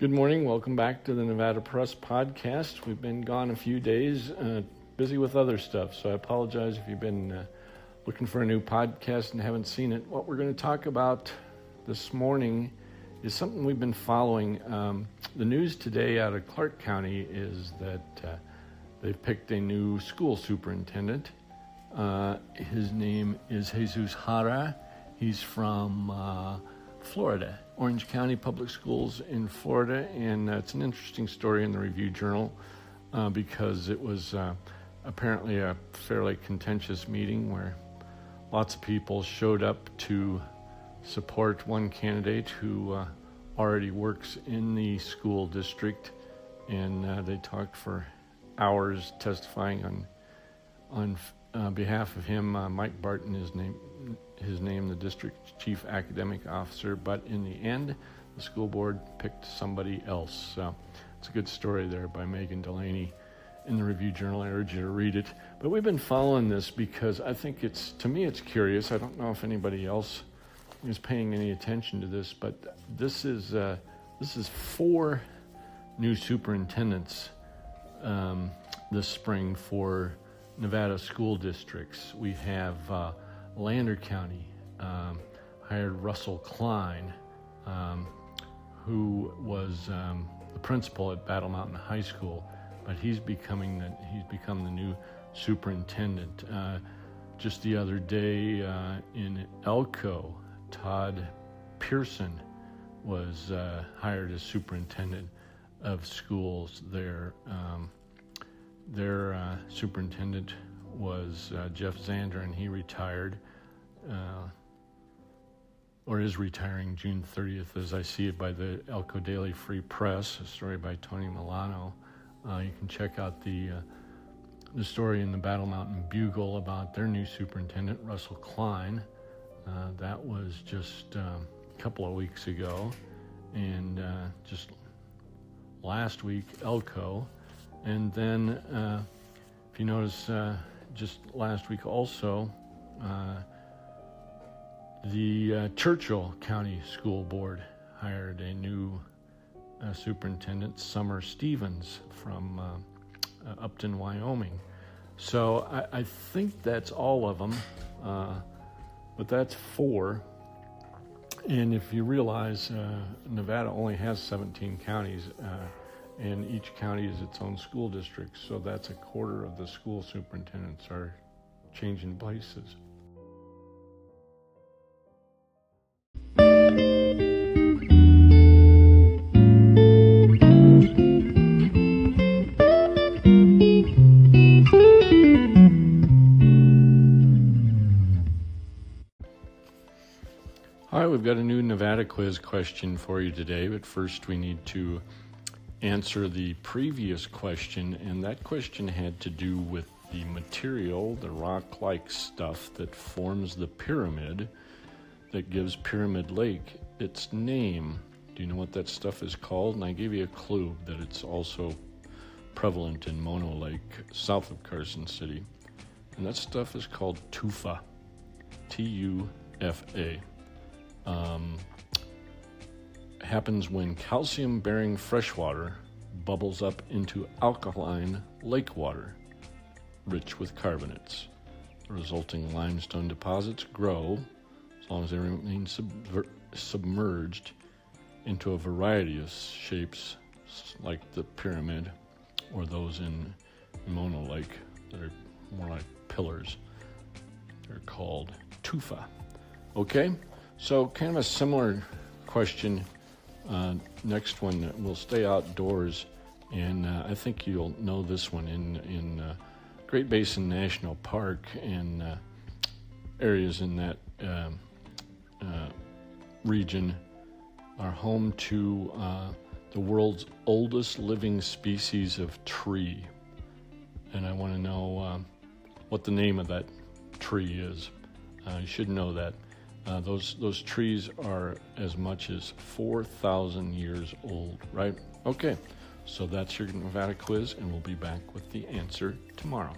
Good morning. Welcome back to the Nevada Press Podcast. We've been gone a few days, uh, busy with other stuff, so I apologize if you've been uh, looking for a new podcast and haven't seen it. What we're going to talk about this morning is something we've been following. Um, the news today out of Clark County is that uh, they've picked a new school superintendent. Uh, his name is Jesus Jara. He's from uh, Florida, Orange County Public Schools in Florida, and uh, it's an interesting story in the Review Journal uh, because it was uh, apparently a fairly contentious meeting where lots of people showed up to support one candidate who uh, already works in the school district, and uh, they talked for hours testifying on on uh, behalf of him. Mike Barton is name his name, the district chief academic officer, but in the end, the school board picked somebody else. So it's a good story there by Meghin Delaney in the Review Journal. I urge you to read it. But we've been following this because I think it's, to me, it's curious. I don't know if anybody else is paying any attention to this, but this is, uh, this is four new superintendents um, this spring for Nevada school districts. We have uh, Lander County um, hired Russell Klein, um, who was um, the principal at Battle Mountain High School, but he's becoming the, he's become the new superintendent. Uh, just the other day uh, in Elko, Todd Pehrson was uh, hired as superintendent of schools there. Um, their uh, superintendent was uh, Jeff Zander, and he retired, uh, or is retiring June 30th, as I see it by the Elko Daily Free Press, a story by Tony Milano. Uh, you can check out the uh, the story in the Battle Mountain Bugle about their new superintendent, Russell Klein. Uh, that was just um, a couple of weeks ago, and uh, just last week, Elko, and then. If you notice, uh, just last week also, uh, the uh, Churchill County School Board hired a new uh, superintendent, Summer Stevens, from uh, uh, Upton, Wyoming. So I, I, think that's all of them, uh, but that's four. And if you realize Nevada only has 17 counties, and each county is its own school district, so that's a quarter of the school superintendents are changing places. All right, we've got a new Nevada quiz question for you today, but first we need to answer the previous question, and that question had to do with the material, the rock like stuff that forms the pyramid that gives Pyramid Lake its name. Do you know what that stuff is called? And I gave you a clue that it's also prevalent in Mono Lake, south of Carson City. And that stuff is called tufa. T U F A. Um, happens when calcium bearing freshwater bubbles up into alkaline lake water, rich with carbonates. The resulting limestone deposits grow as long as they remain submerged into a variety of shapes, like the pyramid or those in Mono Lake that are more like pillars. They're called tufa. Okay, so kind of a similar question uh, next one, we'll stay outdoors, and uh, I think you'll know this one in in uh, Great Basin National Park and uh, areas in that um, uh, region are home to uh, the world's oldest living species of tree, and I want to know um, what the name of that tree is. you should know that. Uh, those those trees are as much as 4,000 years old, right? Okay, so that's your Nevada quiz, and we'll be back with the answer tomorrow.